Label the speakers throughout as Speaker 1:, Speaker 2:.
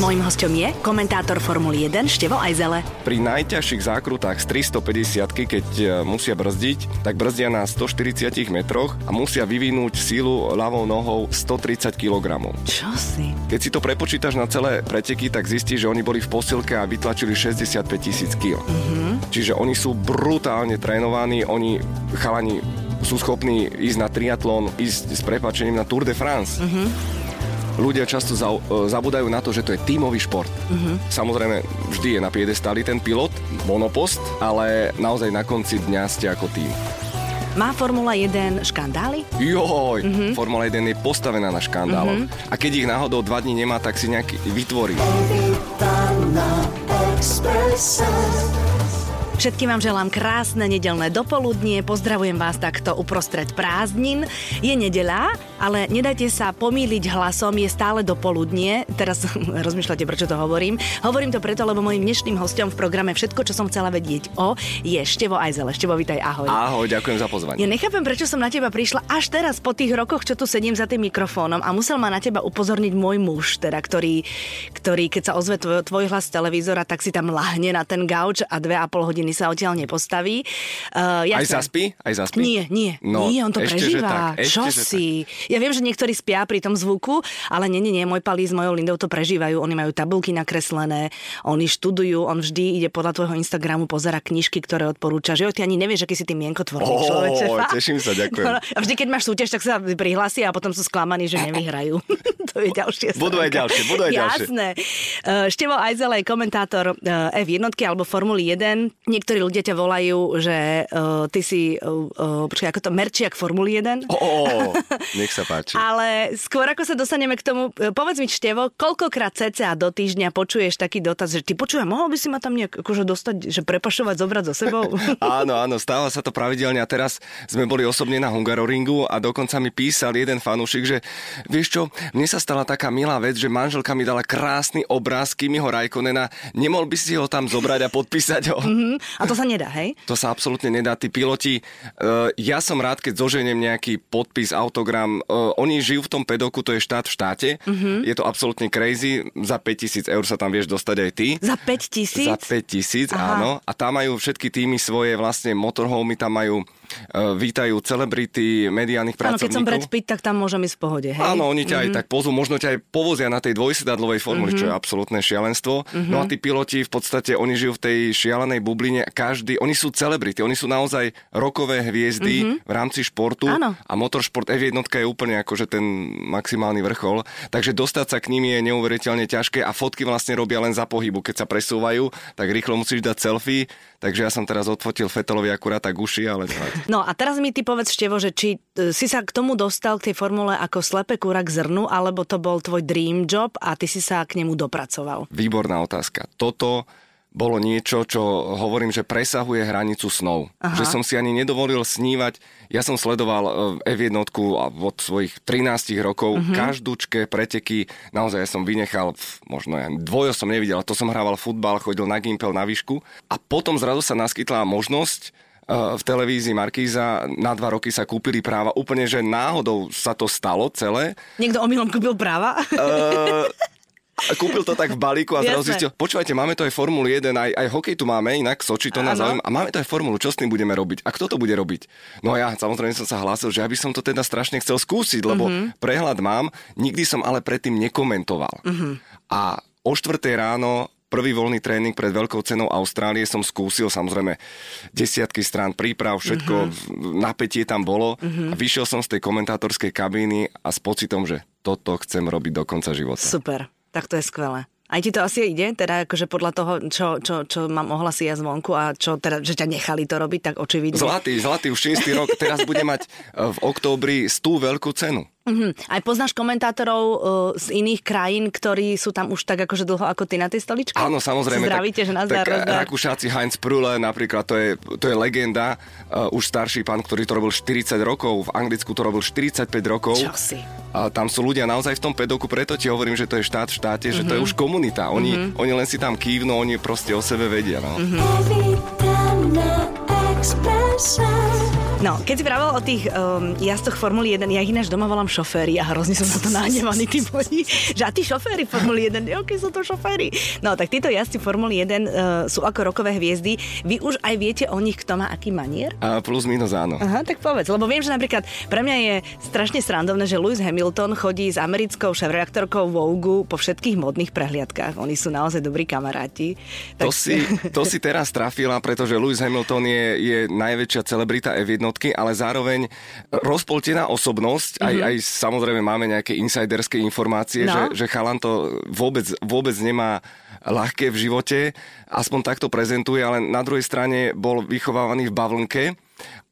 Speaker 1: Mojím hostom je komentátor Formuly 1 Števo Ajzele.
Speaker 2: Pri najťažších zákrutách z 350 keď e, musia brzdiť, tak brzdia na 140 metroch a musia vyvinúť sílu ľavou nohou 130 kg.
Speaker 1: Čo si?
Speaker 2: Keď si to prepočítaš na celé preteky, tak zistíš, že oni boli v posilke a vytlačili 65 tisíc kg. Mm-hmm. Čiže oni sú brutálne trénovaní, oni chalani sú schopní ísť na triatlon, ísť s prepačením na Tour de France. Mm-hmm ľudia často za, e, zabudajú na to, že to je tímový šport. Uh-huh. Samozrejme, vždy je na piedestali ten pilot, monopost, ale naozaj na konci dňa ste ako tým.
Speaker 1: Má Formula 1 škandály?
Speaker 2: Joj, uh-huh. Formula 1 je postavená na škandáloch. Uh-huh. A keď ich náhodou dva dní nemá, tak si nejaký vytvorí.
Speaker 1: Všetkým vám želám krásne nedelné dopoludnie, pozdravujem vás takto uprostred prázdnin. Je nedeľa, ale nedajte sa pomýliť hlasom, je stále dopoludnie. Teraz rozmýšľate, prečo to hovorím. Hovorím to preto, lebo mojim dnešným hostom v programe Všetko, čo som chcela vedieť o, je Števo Ajzele. Števo, vítaj, ahoj.
Speaker 2: Ahoj, ďakujem za pozvanie.
Speaker 1: Ja nechápem, prečo som na teba prišla až teraz po tých rokoch, čo tu sedím za tým mikrofónom a musel ma na teba upozorniť môj muž, teda, ktorý, ktorý keď sa ozve tvoj, tvoj hlas z televízora, tak si tam lahne na ten gauč a dve a pol hodiny sa odtiaľ nepostaví.
Speaker 2: Uh, ja aj sa... zaspí? Aj zaspí?
Speaker 1: Nie, nie, no, nie, on to ešte, prežíva. Ešte, Čo si? Tak. Ja viem, že niektorí spia pri tom zvuku, ale nie, nie, nie, môj palí s mojou Lindou to prežívajú. Oni majú tabulky nakreslené, oni študujú, on vždy ide podľa tvojho Instagramu, pozera knižky, ktoré odporúča. Že ty ani nevieš, aký si ty mienkotvorný oh, človek.
Speaker 2: Teším sa, ďakujem. No,
Speaker 1: a vždy, keď máš súťaž, tak sa prihlási a potom sú sklamaní, že nevyhrajú. to je ďalšie.
Speaker 2: Budú aj ďalšie, budú aj ďalšie.
Speaker 1: Jasné. Uh, Števo Ajzel je komentátor uh, F1 alebo Formuly 1. Niektorí ľudia ťa volajú, že uh, ty si, uh, počkaj, ako to, merčiak Formuly 1.
Speaker 2: Oh, oh, nech sa páči.
Speaker 1: Ale skôr ako sa dostaneme k tomu, povedz mi Števo, koľkokrát cca do týždňa počuješ taký dotaz, že ty počúvaj, mohol by si ma tam nejak akože dostať, že prepašovať, zobrať so sebou?
Speaker 2: áno, áno, stáva sa to pravidelne a teraz sme boli osobne na Hungaroringu a dokonca mi písal jeden fanúšik, že vieš čo, mne sa stala taká milá vec, že manželka mi dala krásny obraz Kimiho Rajkonena, nemol by si ho tam zobrať a podpísať ho.
Speaker 1: Mm-hmm. A to sa nedá, hej?
Speaker 2: To sa absolútne nedá. Tí piloti, uh, ja som rád, keď zoženiem nejaký podpis, autogram. Uh, oni žijú v tom pedoku, to je štát v štáte. Uh-huh. Je to absolútne crazy. Za 5000 eur sa tam vieš dostať aj ty.
Speaker 1: Za 5000?
Speaker 2: Za 5000, áno. A tam majú všetky týmy svoje vlastne motorhomy, tam majú vítajú celebrity, mediálnych pracovníkov. Áno, keď
Speaker 1: som Brad Pitt, tak tam môžem ísť v pohode, hej?
Speaker 2: Áno, oni ťa mm-hmm. aj mhm. tak pozú, možno ťa aj povozia na tej dvojsedadlovej formuli, mm-hmm. čo je mhm. absolútne šialenstvo. Mm-hmm. No a tí piloti v podstate, oni žijú v tej šialenej bubline, každý, oni sú celebrity, oni sú naozaj rokové hviezdy mm-hmm. v rámci športu
Speaker 1: Áno.
Speaker 2: a motoršport F1 je úplne akože ten maximálny vrchol, takže dostať sa k ním je neuveriteľne ťažké a fotky vlastne robia len za pohybu, keď sa presúvajú, tak rýchlo musíš dať selfie, takže ja som teraz odfotil Fetelovi akurát tak uši, ale...
Speaker 1: No a teraz mi ty povedz, Števo, že či e, si sa k tomu dostal k tej formule ako slepe kúra k zrnu, alebo to bol tvoj dream job a ty si sa k nemu dopracoval?
Speaker 2: Výborná otázka. Toto bolo niečo, čo hovorím, že presahuje hranicu snov. Aha. Že som si ani nedovolil snívať. Ja som sledoval e, F1 od svojich 13 rokov, uh-huh. každúčke preteky, naozaj ja som vynechal, možno ja dvojo som nevidel, to som hrával futbal, chodil na Gimpel na výšku a potom zrazu sa naskytla možnosť v televízii Markíza na dva roky sa kúpili práva. Úplne, že náhodou sa to stalo celé.
Speaker 1: Niekto omylom kúpil práva? Uh,
Speaker 2: kúpil to tak v balíku a zrazu zistil, počúvajte, máme to aj Formulu 1, aj, aj hokej tu máme, inak Soči to nás zaujíma. A máme to aj Formulu, čo s tým budeme robiť? A kto to bude robiť? No ja samozrejme som sa hlásil, že ja by som to teda strašne chcel skúsiť, lebo uh-huh. prehľad mám, nikdy som ale predtým nekomentoval. Uh-huh. A o 4 ráno prvý voľný tréning pred veľkou cenou Austrálie som skúsil, samozrejme, desiatky strán príprav, všetko, uh-huh. napätie tam bolo. Uh-huh. A vyšiel som z tej komentátorskej kabíny a s pocitom, že toto chcem robiť do konca života.
Speaker 1: Super, tak to je skvelé. Aj ti to asi ide, teda akože podľa toho, čo, čo, čo mám ohlasy ja zvonku a čo teda, že ťa nechali to robiť, tak očividne.
Speaker 2: Zlatý, zlatý, už 6. rok, teraz bude mať v októbri tú veľkú cenu.
Speaker 1: Uh-huh. Aj poznáš komentátorov uh, z iných krajín, ktorí sú tam už tak akože dlho ako ty na tej stoličke?
Speaker 2: Áno, samozrejme.
Speaker 1: Zdravíte,
Speaker 2: tak,
Speaker 1: že nazdar,
Speaker 2: tak Rakúšáci Heinz Prule napríklad, to je, to je legenda, uh, už starší pán, ktorý to robil 40 rokov, v Anglicku to robil 45 rokov.
Speaker 1: Čo si?
Speaker 2: A tam sú ľudia naozaj v tom pedoku, preto ti hovorím, že to je štát v štáte, uh-huh. že to je mhm. už komunita. Oni, uh-huh. oni len si tam kývnú, oni proste o sebe vedia. No. Uh-huh.
Speaker 1: No, keď si vravel o tých um, jazdoch Formuly 1, ja ich ináč doma volám šoféry a hrozne som za to nahnevaný, tí moji, že a tí šoféry Formuly 1, ok, sú to šoféry. No, tak títo jazdci Formuly 1 uh, sú ako rokové hviezdy. Vy už aj viete o nich, kto má aký manier?
Speaker 2: A plus minus áno.
Speaker 1: Aha, tak povedz, lebo viem, že napríklad pre mňa je strašne srandovné, že Lewis Hamilton chodí s americkou šéf-reaktorkou Vogue po všetkých modných prehliadkách. Oni sú naozaj dobrí kamaráti.
Speaker 2: Tak... To, si, to si teraz trafila, pretože Lewis Hamilton je, je najväčšia celebrita F1 jednotky, ale zároveň rozpoltená osobnosť, mm-hmm. aj, mhm. aj samozrejme máme nejaké insiderské informácie, no. že, že chalan to vôbec, vôbec nemá ľahké v živote, aspoň takto prezentuje, ale na druhej strane bol vychovávaný v bavlnke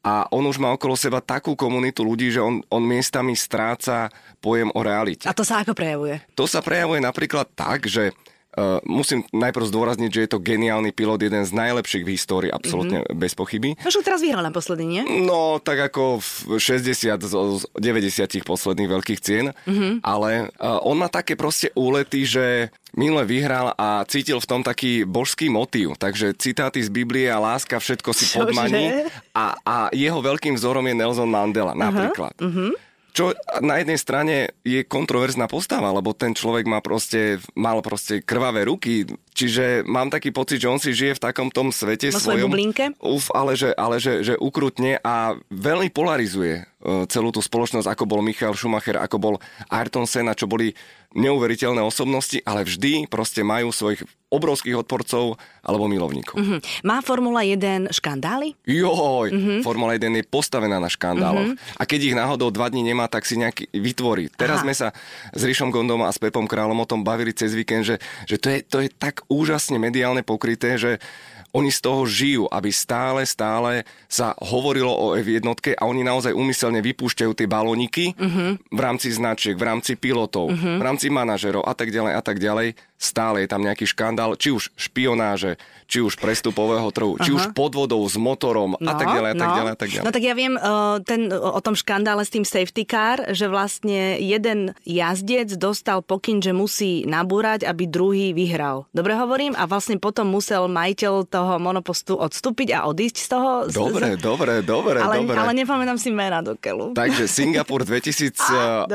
Speaker 2: a on už má okolo seba takú komunitu ľudí, že on, on miestami stráca pojem o realite.
Speaker 1: A to sa ako prejavuje?
Speaker 2: To sa prejavuje napríklad tak, že Uh, musím najprv zdôrazniť, že je to geniálny pilot, jeden z najlepších v histórii, absolútne mm-hmm. bez pochyby.
Speaker 1: Možno teraz vyhral naposledy, nie?
Speaker 2: No, tak ako v 60 z 90 posledných veľkých cien, mm-hmm. ale uh, on má také proste úlety, že minule vyhral a cítil v tom taký božský motív. Takže citáty z Biblie a láska všetko si podmaní. A, a jeho veľkým vzorom je Nelson Mandela napríklad. Uh-huh. Uh-huh. Čo na jednej strane je kontroverzná postava, lebo ten človek má proste, mal proste krvavé ruky, čiže mám taký pocit, že on si žije v takom tom svete
Speaker 1: Vo svojom. bublinke?
Speaker 2: Uf, ale že, ale že, že ukrutne a veľmi polarizuje celú tú spoločnosť, ako bol Michael Schumacher, ako bol Ayrton Senna, čo boli neuveriteľné osobnosti, ale vždy proste majú svojich obrovských odporcov alebo milovníkov.
Speaker 1: Mm-hmm. Má Formula 1 škandály?
Speaker 2: Joj, mm-hmm. Formula 1 je postavená na škandáloch. Mm-hmm. A keď ich náhodou dva dní nemá, tak si nejaký vytvorí. Teraz Aha. sme sa s Rišom Gondom a s Pepom Kráľom o tom bavili cez víkend, že, že to, je, to je tak úžasne mediálne pokryté, že oni z toho žijú, aby stále, stále sa hovorilo o F1 a oni naozaj úmyselne vypúšťajú tie balóniky uh-huh. v rámci značiek, v rámci pilotov, uh-huh. v rámci manažerov a tak ďalej a tak ďalej stále je tam nejaký škandál, či už špionáže, či už prestupového trhu, Aha. či už podvodov s motorom no, a tak ďalej a tak no. ďalej a tak ďalej.
Speaker 1: No tak ja viem uh, ten, o tom škandále s tým safety car, že vlastne jeden jazdec dostal pokyn, že musí nabúrať, aby druhý vyhral. Dobre hovorím? A vlastne potom musel majiteľ toho monopostu odstúpiť a odísť z toho.
Speaker 2: Dobre, z... dobre, dobre,
Speaker 1: ale,
Speaker 2: dobre.
Speaker 1: Ale nepamätám si mena do keľu.
Speaker 2: Takže Singapur 2008.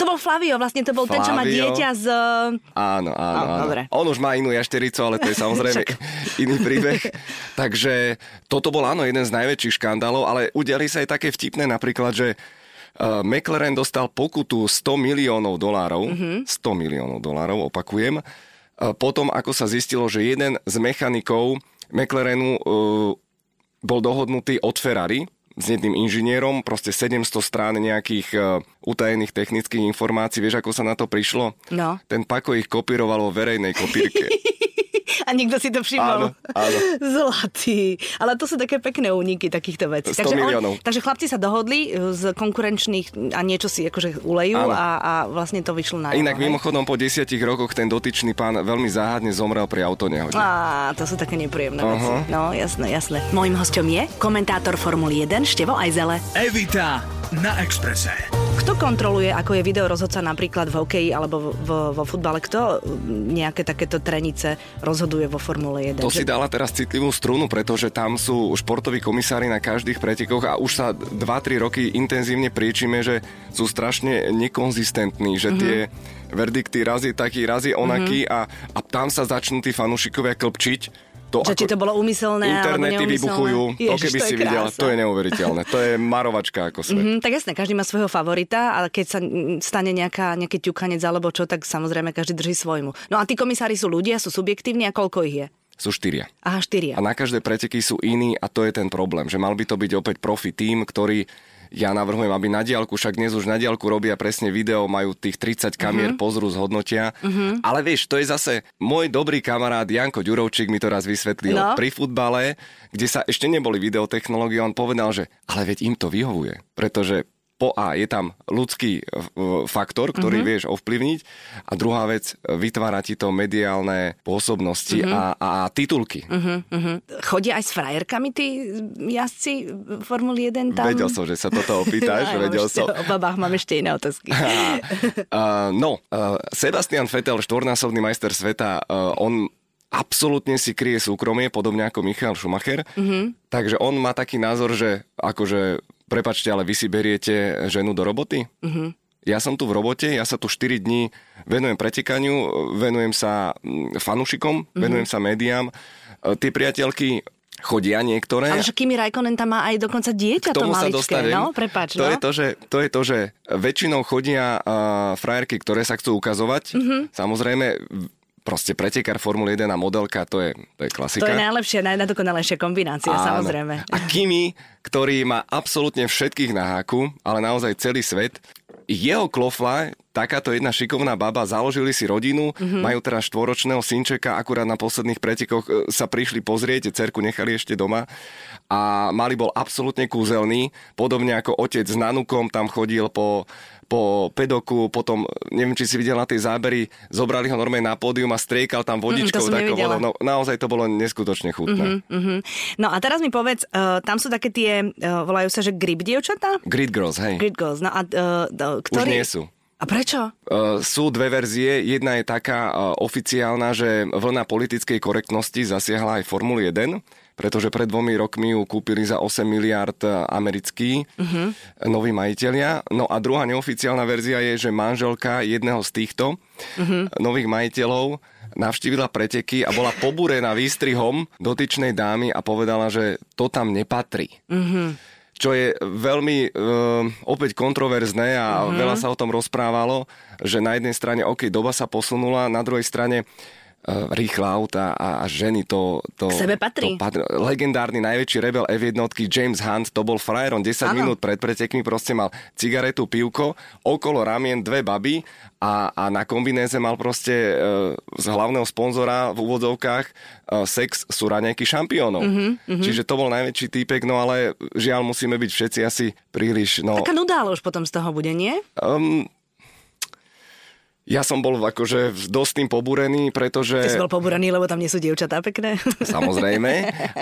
Speaker 1: To bol Flavio, vlastne to bol Flavio. ten, čo má dieťa z...
Speaker 2: Áno, áno, áno. Dobre. On už má inú jaštericu, ale to je samozrejme iný príbeh. Takže toto bol áno jeden z najväčších škandálov, ale udiali sa aj také vtipné napríklad, že Uh, McLaren dostal pokutu 100 miliónov dolárov, mm-hmm. 100 miliónov dolárov, opakujem, potom ako sa zistilo, že jeden z mechanikov McLarenu uh, bol dohodnutý od Ferrari, s jedným inžinierom, proste 700 strán nejakých uh, utajených technických informácií. Vieš, ako sa na to prišlo?
Speaker 1: No.
Speaker 2: Ten Pako ich kopíroval vo verejnej kopírke.
Speaker 1: A niekto si to všimol.
Speaker 2: Áno, áno.
Speaker 1: Zlatý. Ale to sú také pekné úniky takýchto vecí.
Speaker 2: 100 takže, miliónov.
Speaker 1: On, takže chlapci sa dohodli e, z konkurenčných a niečo si akože ulejú a, a vlastne to vyšlo na
Speaker 2: Inak hej? mimochodom po desiatich rokoch ten dotyčný pán veľmi záhadne zomrel pri autonehode.
Speaker 1: Á, to sú také nepríjemné uh-huh. veci. No, jasné, jasné. Mojím hostom je komentátor Formuly 1 Števo Ajzele.
Speaker 3: Evita na Exprese.
Speaker 1: Kto kontroluje, ako je video rozhodca napríklad v hokeji alebo vo, vo futbale? Kto nejaké takéto trenice rozhoduje vo Formule 1?
Speaker 2: To že... si dala teraz citlivú strunu, pretože tam sú športoví komisári na každých pretekoch a už sa 2-3 roky intenzívne priečíme, že sú strašne nekonzistentní, že mm-hmm. tie verdikty razy taký, razy onaký mm-hmm. a, a tam sa začnú tí fanúšikovia klpčiť
Speaker 1: to že či to bolo úmyselné
Speaker 2: Internety vybuchujú, Ježiš, to keby to si videla, to je neuveriteľné. To je marovačka ako svet.
Speaker 1: Mm-hmm, tak jasne, každý má svojho favorita, ale keď sa stane nejaká, nejaký ťukanec alebo čo, tak samozrejme každý drží svojmu. No a tí komisári sú ľudia, sú subjektívni a koľko ich je?
Speaker 2: Sú štyria.
Speaker 1: Aha, štyria.
Speaker 2: A na každé preteky sú iní a to je ten problém, že mal by to byť opäť profi tým, ktorý ja navrhujem, aby na diálku, však dnes už na diálku robia presne video, majú tých 30 kamier, uh-huh. pozrú, zhodnotia. Uh-huh. Ale vieš, to je zase môj dobrý kamarát Janko Ďurovčík mi to raz vysvetlil no. pri futbale, kde sa ešte neboli videotechnológie, on povedal, že ale veď im to vyhovuje, pretože po A je tam ľudský e, faktor, ktorý uh-huh. vieš ovplyvniť a druhá vec, vytvára ti to mediálne pôsobnosti uh-huh. a, a titulky.
Speaker 1: Uh-huh. Chodia aj s frajerkami tí jazdci Formuly 1 tam?
Speaker 2: Vedel som, že sa toto opýtaš. no, vedel som.
Speaker 1: O babách mám ešte iné otázky.
Speaker 2: uh, no, uh, Sebastian Vettel, štvornásobný majster sveta, uh, on absolútne si kryje súkromie, podobne ako Michal Schumacher. Mm-hmm. Takže on má taký názor, že akože, prepačte, ale vy si beriete ženu do roboty? Mm-hmm. Ja som tu v robote, ja sa tu 4 dní venujem pretekaniu, venujem sa mm, fanúšikom, mm-hmm. venujem sa médiám. E, tie priateľky chodia niektoré.
Speaker 1: Ale že Kimi Raikkonen tam má aj dokonca dieťa
Speaker 2: K tomu
Speaker 1: to
Speaker 2: sa
Speaker 1: maličké.
Speaker 2: dostanem.
Speaker 1: No, prepač,
Speaker 2: to,
Speaker 1: no.
Speaker 2: je to, že, to je to, že väčšinou chodia uh, frajerky, ktoré sa chcú ukazovať.
Speaker 1: Mhm.
Speaker 2: Mm-hmm. Samozrejme, proste pretekár Formuly 1 a modelka, to je, to je klasika.
Speaker 1: To je najlepšia, naj, najdokonalejšia kombinácia,
Speaker 2: Áno.
Speaker 1: samozrejme.
Speaker 2: A Kimi, ktorý má absolútne všetkých na háku, ale naozaj celý svet, jeho klofla, takáto jedna šikovná baba, založili si rodinu,
Speaker 1: Mhm.
Speaker 2: mm-hmm. majú teraz štvoročného synčeka, akurát na posledných pretekoch e, sa prišli pozrieť, cerku nechali ešte doma a Mali bol absolútne kúzelný, podobne ako otec s Nanukom tam chodil po, po pedoku, potom, neviem, či si videl na tej zábery, zobrali ho normálne na pódium a striekal tam vodičkou.
Speaker 1: Mm, to
Speaker 2: vodou. no, naozaj to bolo neskutočne chutné. Mm-hmm.
Speaker 1: Mhm. No a teraz mi povedz, uh, tam sú také tie, uh, volajú sa, že grip dievčatá?
Speaker 2: Grid Girls, hej.
Speaker 1: Grid girls. No a uh,
Speaker 2: Už
Speaker 1: ktorý...
Speaker 2: nie sú.
Speaker 1: A prečo?
Speaker 2: Uh, sú dve verzie. Jedna je taká uh, oficiálna, že vlna politickej korektnosti zasiahla aj Formuli 1, pretože pred dvomi rokmi ju kúpili za 8 miliard americký uh-huh. noví majiteľia. No a druhá neoficiálna verzia je, že manželka jedného z týchto uh-huh. nových majiteľov navštívila preteky a bola pobúrená výstrihom dotyčnej dámy a povedala, že to tam nepatrí. Uh-huh čo je veľmi uh, opäť kontroverzné a mm-hmm. veľa sa o tom rozprávalo, že na jednej strane, OK, doba sa posunula, na druhej strane uh, rýchle auta a, a ženy to... to
Speaker 1: K sebe patrí.
Speaker 2: To patrí. Legendárny najväčší rebel F1 James Hunt, to bol frajer, on 10
Speaker 1: Áno.
Speaker 2: minút pred pretekmi proste mal cigaretu, pivko, okolo ramien dve baby a, a na kombinéze mal proste uh, z hlavného sponzora v úvodzovkách uh, sex sú raňajky šampiónov. Mm-hmm. Čiže to bol najväčší týpek, no ale žiaľ musíme byť všetci asi príliš... No,
Speaker 1: Taká nuda ale už potom z toho bude, nie?
Speaker 2: um, ja som bol akože dosť tým pobúrený, pretože...
Speaker 1: Ty si bol pobúraný, lebo tam nie sú dievčatá pekné.
Speaker 2: Samozrejme,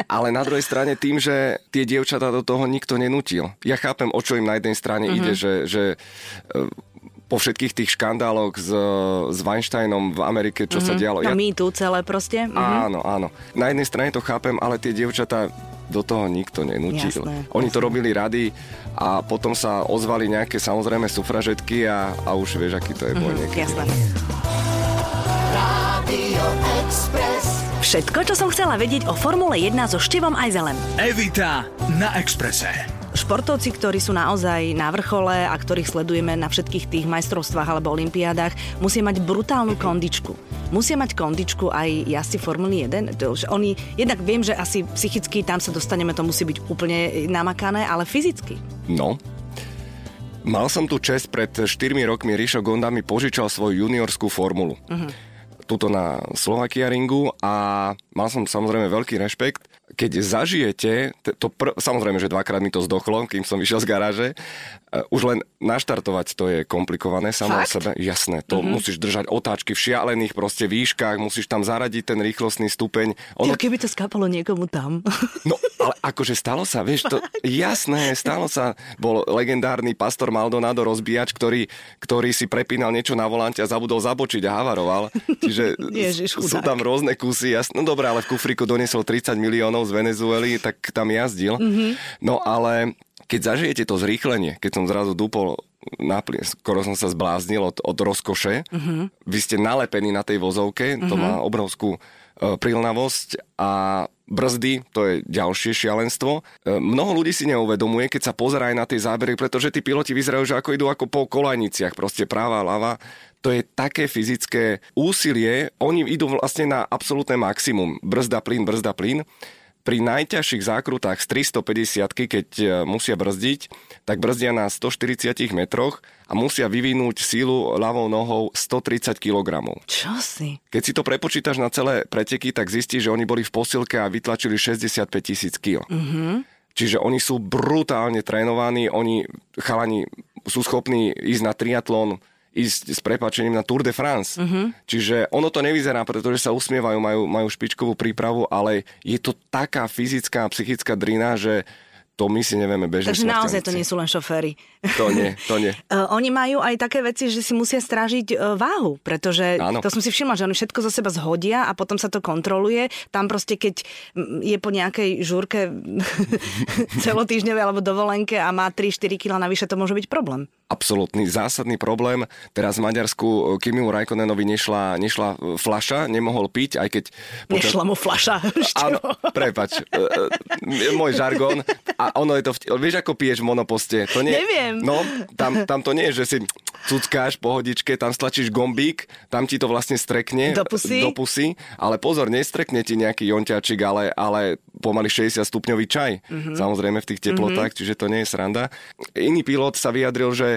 Speaker 2: ale na druhej strane tým, že tie dievčatá do toho nikto nenútil. Ja chápem, o čo im na jednej strane uh-huh. ide, že, že e, po všetkých tých škandáloch s, s Weinsteinom v Amerike, čo uh-huh. sa dialo.
Speaker 1: No my tu celé proste. Mhm.
Speaker 2: Áno, áno. Na jednej strane to chápem, ale tie dievčatá do toho nikto nenútil.
Speaker 1: Jasné,
Speaker 2: Oni to
Speaker 1: jasné.
Speaker 2: robili rady a potom sa ozvali nejaké samozrejme sufražetky a, a už vieš, aký to je boj
Speaker 1: Mhm, jasné. Všetko, čo som chcela vedieť o Formule 1 so Štivom Ajzelem.
Speaker 3: Evita na Exprese.
Speaker 1: Športovci, ktorí sú naozaj na vrchole a ktorých sledujeme na všetkých tých majstrovstvách alebo olimpiádach, musia mať brutálnu kondičku. Musia mať kondičku aj jazdci Formuly 1. To už Oni, jednak viem, že asi psychicky tam sa dostaneme, to musí byť úplne namakané, ale fyzicky.
Speaker 2: No. Mal som tu čest pred 4 rokmi Rišo Gonda mi požičal svoju juniorskú formulu. Uh-huh. Tuto na Slovakia ringu a mal som samozrejme veľký rešpekt. Keď zažijete, to pr- samozrejme, že dvakrát mi to zdochlo, kým som vyšiel z garáže, uh, už len naštartovať to je komplikované samo o sebe. Jasné, to uh-huh. musíš držať otáčky v šialených proste výškach, musíš tam zaradiť ten rýchlostný stupeň.
Speaker 1: Ono... Keby to skapalo niekomu tam.
Speaker 2: No, ale akože stalo sa, vieš, to jasné, stalo sa. Bol legendárny pastor Maldonado rozbíjač, ktorý, ktorý si prepínal niečo na volante a zabudol zabočiť a havaroval. Čiže
Speaker 1: Ježiš,
Speaker 2: sú tam rôzne kusy. Jasné, no dobré, ale v kufriku doniesol 30 miliónov z Venezuely, tak tam jazdil. Mm-hmm. No ale keď zažijete to zrýchlenie, keď som zrazu dupol na plyn, skoro som sa zbláznil od, od rozkoše. Mm-hmm. Vy ste nalepení na tej vozovke, mm-hmm. to má obrovskú e, prilnavosť a brzdy, to je ďalšie šialenstvo. E, mnoho ľudí si neuvedomuje, keď sa pozerá aj na tie zábery, pretože tí piloti vyzerajú, že ako idú ako po kolajniciach, proste práva, ľava. To je také fyzické úsilie, oni idú vlastne na absolútne maximum. Brzda, plyn, brzda, plyn pri najťažších zákrutách z 350 keď e, musia brzdiť, tak brzdia na 140 metroch a musia vyvinúť sílu ľavou nohou 130 kg.
Speaker 1: Čo si?
Speaker 2: Keď si to prepočítaš na celé preteky, tak zistíš, že oni boli v posilke a vytlačili 65 tisíc kg. Mm-hmm. Čiže oni sú brutálne trénovaní, oni chalani sú schopní ísť na triatlon, ísť s prepačením na Tour de France. Uh-huh. Čiže ono to nevyzerá, pretože sa usmievajú, majú, majú špičkovú prípravu, ale je to taká fyzická a psychická drina, že to my si nevieme bežne
Speaker 1: Takže naozaj to nie sú len šoféry.
Speaker 2: To nie, to nie.
Speaker 1: Uh, oni majú aj také veci, že si musia strážiť uh, váhu, pretože
Speaker 2: Áno.
Speaker 1: to som si všimla, že oni všetko zo seba zhodia a potom sa to kontroluje. Tam proste, keď je po nejakej žúrke celotýždňovej alebo dovolenke a má 3-4 kg navyše, to môže byť problém.
Speaker 2: Absolutný zásadný problém. Teraz v Maďarsku e, Kimiu Rajkonenovi nešla, nešla e, flaša, nemohol piť, aj keď...
Speaker 1: Nešla mu flaša.
Speaker 2: Áno, prepač, e, e, môj žargón. A ono je to... Vt... Vieš, ako piješ v monoposte? To nie...
Speaker 1: Neviem.
Speaker 2: No, tam, tam to nie je, že si cuckáš pohodičke, tam stlačíš gombík, tam ti to vlastne strekne
Speaker 1: Do pusy?
Speaker 2: do pusy ale pozor, nestrekne ti nejaký jonťačik, ale, ale pomaly 60 stupňový čaj.
Speaker 1: Mhm.
Speaker 2: Mm-hmm. Samozrejme v tých teplotách, mm-hmm. čiže to nie je sranda. Iný pilot sa vyjadril, že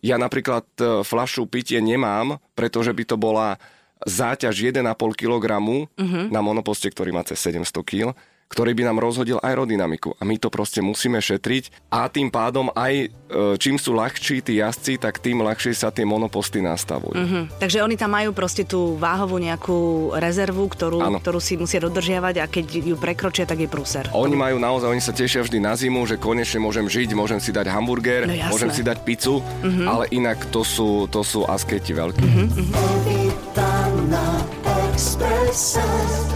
Speaker 2: ja napríklad e, flašu pitie nemám, pretože by to bola záťaž 1,5 kg mm-hmm. na monoposte, ktorý má cez 700 kg ktorý by nám rozhodil aerodynamiku. A my to proste musíme šetriť a tým pádom aj e, čím sú ľahší tí jazdci, tak tým ľahšie sa tie monoposty nastavujú.
Speaker 1: Mhm. Takže oni tam majú proste tú váhovú nejakú rezervu, ktorú, ktorú si musia dodržiavať a keď ju prekročia, tak je prúser.
Speaker 2: Oni majú naozaj, oni sa tešia vždy na zimu, že konečne môžem žiť, môžem si dať hamburger,
Speaker 1: No jasné.
Speaker 2: môžem si dať pizzu, ale inak to sú, to sú asketi.
Speaker 4: Evita na Expresse.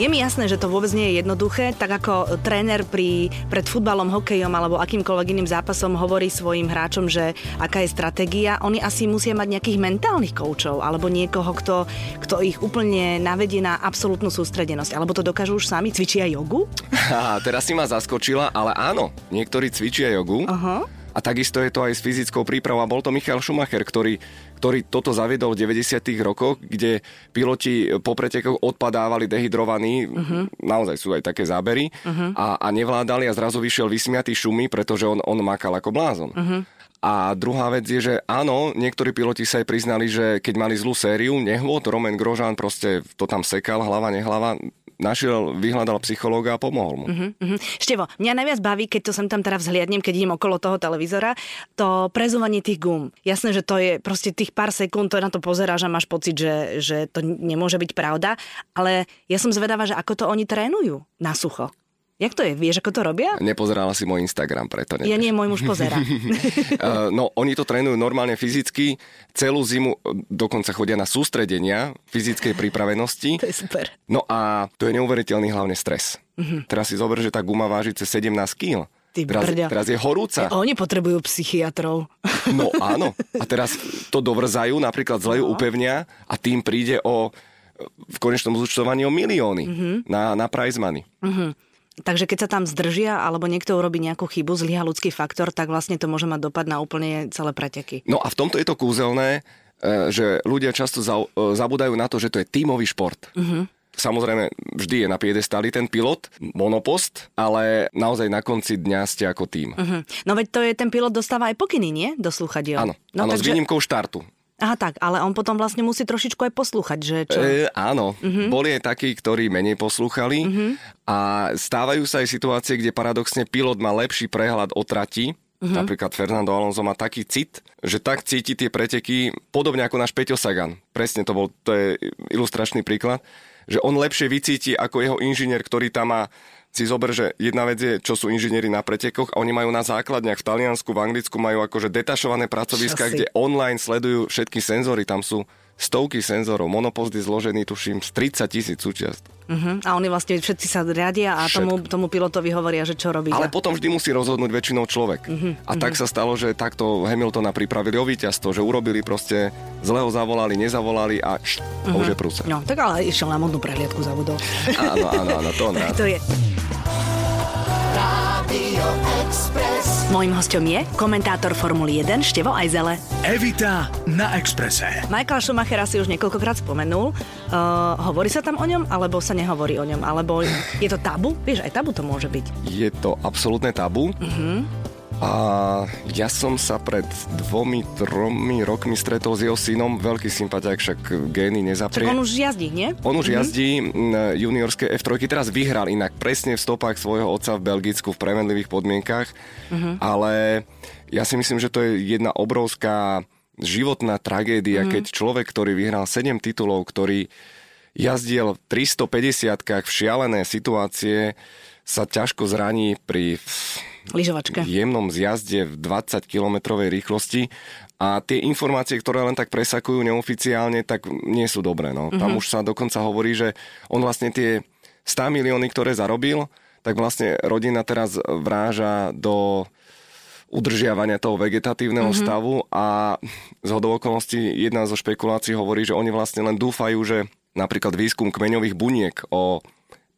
Speaker 1: Je mi jasné, že to vôbec nie je jednoduché, tak ako tréner pri, pred futbalom, hokejom alebo akýmkoľvek iným zápasom hovorí svojim hráčom, že aká je stratégia, oni asi musia mať nejakých mentálnych koučov alebo niekoho, kto, kto ich úplne navedie na absolútnu sústredenosť. Alebo to dokážu už sami, cvičia jogu?
Speaker 2: A teraz si ma zaskočila, ale áno, niektorí cvičia jogu.
Speaker 1: Aha.
Speaker 2: A takisto je to aj s fyzickou prípravou. A bol to Michal Schumacher, ktorý, ktorý toto zaviedol v 90. rokoch, kde piloti po pretekoch odpadávali dehydrovaní, uh-huh. naozaj sú aj také zábery, uh-huh. a, a nevládali a zrazu vyšiel vysmiatý šumy, pretože on, on makal ako blázon. Uh-huh. A druhá vec je, že áno, niektorí piloti sa aj priznali, že keď mali zlú sériu, nehôd, Roman Grožan proste to tam sekal, hlava, nehlava, našiel, vyhľadal psychológa a pomohol mu. Uh-huh.
Speaker 1: Mhm. Števo, mňa najviac baví, keď to sem tam teraz vzhliadnem, keď idem okolo toho televízora, to prezúvanie tých gum. Jasné, že to je proste tých pár sekúnd, to na to pozeráš a máš pocit, že, že to nemôže byť pravda, ale ja som zvedavá, že ako to oni trénujú na sucho. Jak to je? Vieš, ako to robia?
Speaker 2: Nepozerala si môj Instagram, preto
Speaker 1: Ja
Speaker 2: nevieš.
Speaker 1: nie, môj muž pozera.
Speaker 2: Uh, no, oni to trénujú normálne fyzicky, celú zimu uh, dokonca chodia na sústredenia fyzickej pripravenosti.
Speaker 1: to je super.
Speaker 2: No a to je neuveriteľný hlavne stres. Teraz si zober, že tá guma váži cez 17 kg.
Speaker 1: Ty
Speaker 2: Teraz,
Speaker 1: brďa.
Speaker 2: teraz je horúca.
Speaker 1: Oni potrebujú psychiatrov.
Speaker 2: No áno. A teraz to dovrzajú, napríklad zle ju
Speaker 1: No.
Speaker 2: upevnia a tým príde o v konečnom zúčtovaní o milióny
Speaker 1: Mhm.
Speaker 2: na, na prize money.
Speaker 1: Takže keď sa tam zdržia alebo niekto urobí nejakú chybu, zlyha ľudský faktor, tak vlastne to môže mať dopad na úplne celé preteky.
Speaker 2: No a v tomto je to kúzelné, e, že ľudia často e, zabúdajú na to, že to je tímový šport. Uh-huh. Samozrejme, vždy je na piedestáli ten pilot, monopost, ale naozaj na konci dňa ste ako tým. Uh-huh.
Speaker 1: Hm. No veď to je, ten pilot dostáva aj pokyny, nie? Do slúchadiel.
Speaker 2: Áno,
Speaker 1: no,
Speaker 2: áno s výnimkou štartu.
Speaker 1: Aha, tak, ale on potom vlastne musí trošičku aj poslúchať, že čo?
Speaker 2: E, áno, uh-huh. boli aj takí, ktorí menej poslúchali uh-huh. a stávajú sa aj situácie, kde paradoxne pilot má lepší prehľad o trati, uh-huh. napríklad Fernando Alonso má taký cit, že tak cíti tie preteky, podobne ako náš Peťo Sagan. Presne to bol, to je ilustračný príklad, že on lepšie vycíti ako jeho inžinier, ktorý tam má si zober, že jedna vec je, čo sú inžinieri na pretekoch a oni majú na základniach v Taliansku, v Anglicku majú akože detašované pracoviska, kde online sledujú všetky senzory, tam sú stovky senzorov, monopost je zložený, tuším, z 30 tisíc súčiast.
Speaker 1: Uh-huh. A oni vlastne všetci sa riadia a tomu, tomu pilotovi hovoria, že čo robí.
Speaker 2: Ale potom vždy musí rozhodnúť väčšinou človek. A tak sa stalo, že takto Hamiltona pripravili o víťazstvo, že urobili proste, zle ho zavolali, nezavolali a št, uh už je prúser.
Speaker 1: No, tak ale išiel na modnú prehliadku zabudol.
Speaker 2: Áno, áno, áno, to rád.
Speaker 1: to je. Mojím hostom je komentátor Formuly 1 Števo Ajzele.
Speaker 3: Evita na Exprese.
Speaker 1: Michael Schumacher si už niekoľkokrát spomenul. Uh, hovorí sa tam o ňom, alebo sa nehovorí o ňom? Alebo je to tabu? Vieš, aj tabu to môže byť.
Speaker 2: Je to absolútne tabu. A ja som sa pred dvomi, tromi rokmi stretol s jeho synom, veľký sympatiák, však gény
Speaker 1: Čak
Speaker 2: nezaprie.
Speaker 1: on už jazdí, nie?
Speaker 2: On už jazdí mm, juniorské F3, teraz vyhral inak presne v stopách svojho otca v Belgicku v premenlivých podmienkach, ale ja si myslím, že to je jedna obrovská životná tragédia, keď človek, ktorý vyhral 7 titulov, ktorý jazdil v 350 v šialené situácie, sa ťažko zraní pri
Speaker 1: Lyžovačke.
Speaker 2: jemnom zjazde v 20-kilometrovej rýchlosti a tie informácie, ktoré len tak presakujú neoficiálne, tak nie sú dobré. No. Tam už sa dokonca hovorí, že on vlastne tie 100 milióny, ktoré zarobil, tak vlastne rodina teraz vráža do udržiavania toho vegetatívneho mm-hmm. stavu a z okolností jedna zo špekulácií hovorí, že oni vlastne len dúfajú, že napríklad výskum kmeňových buniek o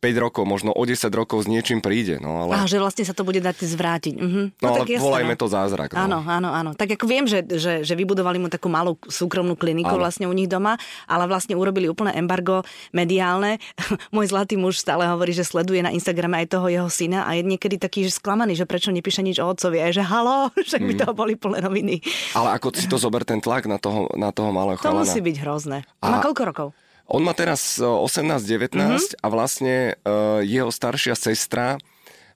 Speaker 2: 5 rokov, možno o 10 rokov s niečím príde. No, ale...
Speaker 1: A že vlastne sa to bude dať zvrátiť. Mhm.
Speaker 2: No, ale
Speaker 1: tak jasné,
Speaker 2: volajme
Speaker 1: no.
Speaker 2: to zázrak. No.
Speaker 1: Áno, áno, áno. Tak ako viem, že, že, že vybudovali mu takú malú súkromnú kliniku
Speaker 2: Áno.
Speaker 1: vlastne u nich doma, ale vlastne urobili úplné embargo mediálne. Môj zlatý muž stále hovorí, že sleduje na Instagrame aj toho jeho syna a je niekedy taký, že sklamaný, že prečo nepíše nič o otcovi. A je, že halo, však by
Speaker 2: Mhm.
Speaker 1: toho boli plné noviny.
Speaker 2: Ale ako si to zober ten tlak na toho, na toho malého
Speaker 1: To
Speaker 2: chalana.
Speaker 1: musí byť hrozné. Má
Speaker 2: A-
Speaker 1: koľko rokov?
Speaker 2: On má teraz e, 18-19
Speaker 1: Mhm.
Speaker 2: a vlastne uh, jeho staršia sestra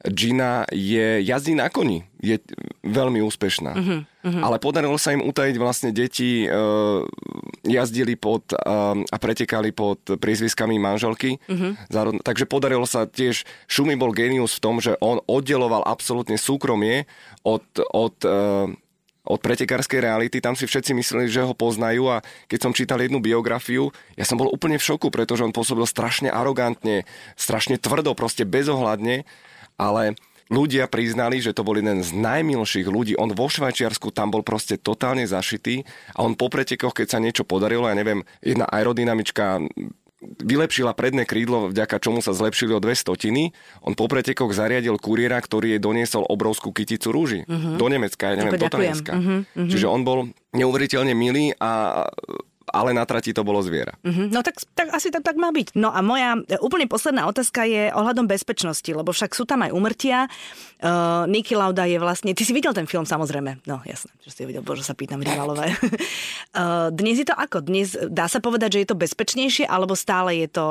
Speaker 2: Gina je jazdí na koni. Je veľmi úspešná.
Speaker 1: Mhm,
Speaker 2: Ale podarilo sa im utajiť vlastne deti, uh, jazdili pod uh, a pretekali pod priezviskami manželky.
Speaker 1: Mhm.
Speaker 2: Zárod- Takže podarilo sa tiež, Šumi bol genius v tom, že on oddeloval absolútne súkromie od, od uh, od pretekárskej reality, tam si všetci mysleli, že ho poznajú a keď som čítal jednu biografiu, ja som bol úplne v šoku, pretože on pôsobil strašne arogantne, strašne tvrdo, proste bezohľadne, ale ľudia priznali, že to bol jeden z najmilších ľudí. On vo Švajčiarsku tam bol proste totálne zašitý a on po pretekoch, keď sa niečo podarilo, ja neviem, jedna aerodynamička vylepšila predné krídlo, vďaka čomu sa zlepšili o dve stotiny. On po pretekoch zariadil kuriéra, ktorý jej doniesol obrovskú kyticu rúži. Do Nemecka, ja neviem,
Speaker 1: Ako
Speaker 2: do. Talianska.
Speaker 1: Mhm, mhm.
Speaker 2: Čiže on bol neuveriteľne milý a ale na trati to bolo zviera.
Speaker 1: Mhm, No tak, tak asi tak, tak má byť. No a moja e, úplne posledná otázka je ohľadom bezpečnosti, lebo však sú tam aj umrtia. Uh, Niki Lauda je vlastne... Ty si videl ten film samozrejme. No jasné, že si ho videl, bože sa pýtam rivalové. uh, dnes je to ako? Dnes dá sa povedať, že je to bezpečnejšie, alebo stále je to,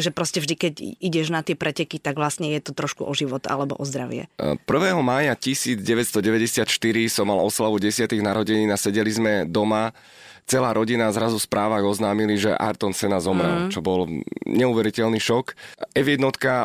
Speaker 1: že proste vždy, keď ideš na tie preteky, tak vlastne je to trošku o život alebo o zdravie.
Speaker 2: 1. mája 1994 som mal oslavu 10. narodenín a sedeli sme doma celá rodina zrazu v správach oznámili, že Ayrton Senna zomrel, mm. čo bol neuveriteľný šok. F1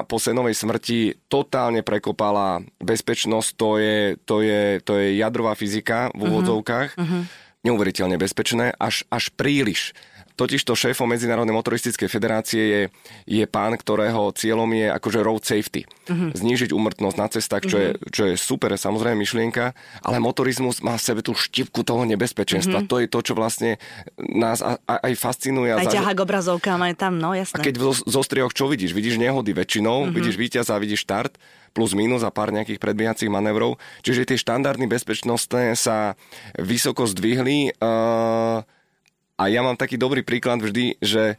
Speaker 2: po Senovej smrti totálne prekopala bezpečnosť, to je, to je, to je jadrová fyzika v úvodzovkách. Mm-hmm. Neuveriteľne bezpečné, až, až príliš. Totižto šéfom Medzinárodnej motoristickej federácie je, je pán, ktorého cieľom je akože road safety. Mm-hmm. Znížiť úmrtnosť na cestách, čo, mm-hmm. je, čo je super, samozrejme myšlienka, ale motorizmus má v sebe tú štipku toho nebezpečenstva. Mm-hmm. To je to, čo vlastne nás a, a, aj fascinuje.
Speaker 1: Aj ťaha k obrazovkám aj tam, no
Speaker 2: a
Speaker 1: jasné.
Speaker 2: keď zo, zo strioch čo vidíš? Vidíš nehody väčšinou, mm-hmm. vidíš víťaza, vidíš štart, plus minus a pár nejakých predbiehacích manévrov. Čiže tie štandardy bezpečnostné sa vysoko zdvihli. Uh, a ja mám taký dobrý príklad vždy, že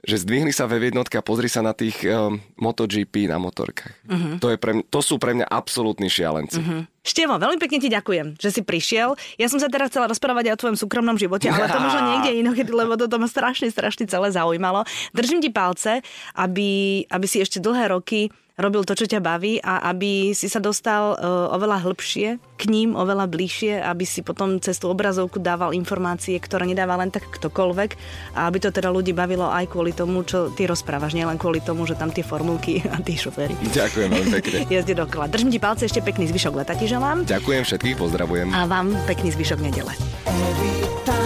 Speaker 2: že zdvihli sa ve jednotke a pozri sa na tých um, MotoGP na motorkách. Uh-huh. To, je pre mňa, to sú pre mňa absolútni šialenci. Uh-huh.
Speaker 1: Števo, veľmi pekne ti ďakujem, že si prišiel. Ja som sa teraz chcela rozprávať aj o tvojom súkromnom živote, ale to možno niekde inokedy, lebo toto ma strašne, strašne celé zaujímalo. Držím ti palce, aby, aby si ešte dlhé roky robil to, čo ťa baví a aby si sa dostal uh, oveľa hĺbšie k ním, oveľa bližšie, aby si potom cez tú obrazovku dával informácie, ktoré nedáva len tak ktokoľvek a aby to teda ľudí bavilo aj kvôli tomu, čo ty rozprávaš, nielen kvôli tomu, že tam tie formulky a tí šoféry.
Speaker 2: Ďakujem veľmi pekne.
Speaker 1: Jazde dokola. Držím ti palce, ešte pekný zvyšok leta ti želám
Speaker 2: Ďakujem všetkých, pozdravujem.
Speaker 1: a vám pekný zvyšok nedele.
Speaker 4: Every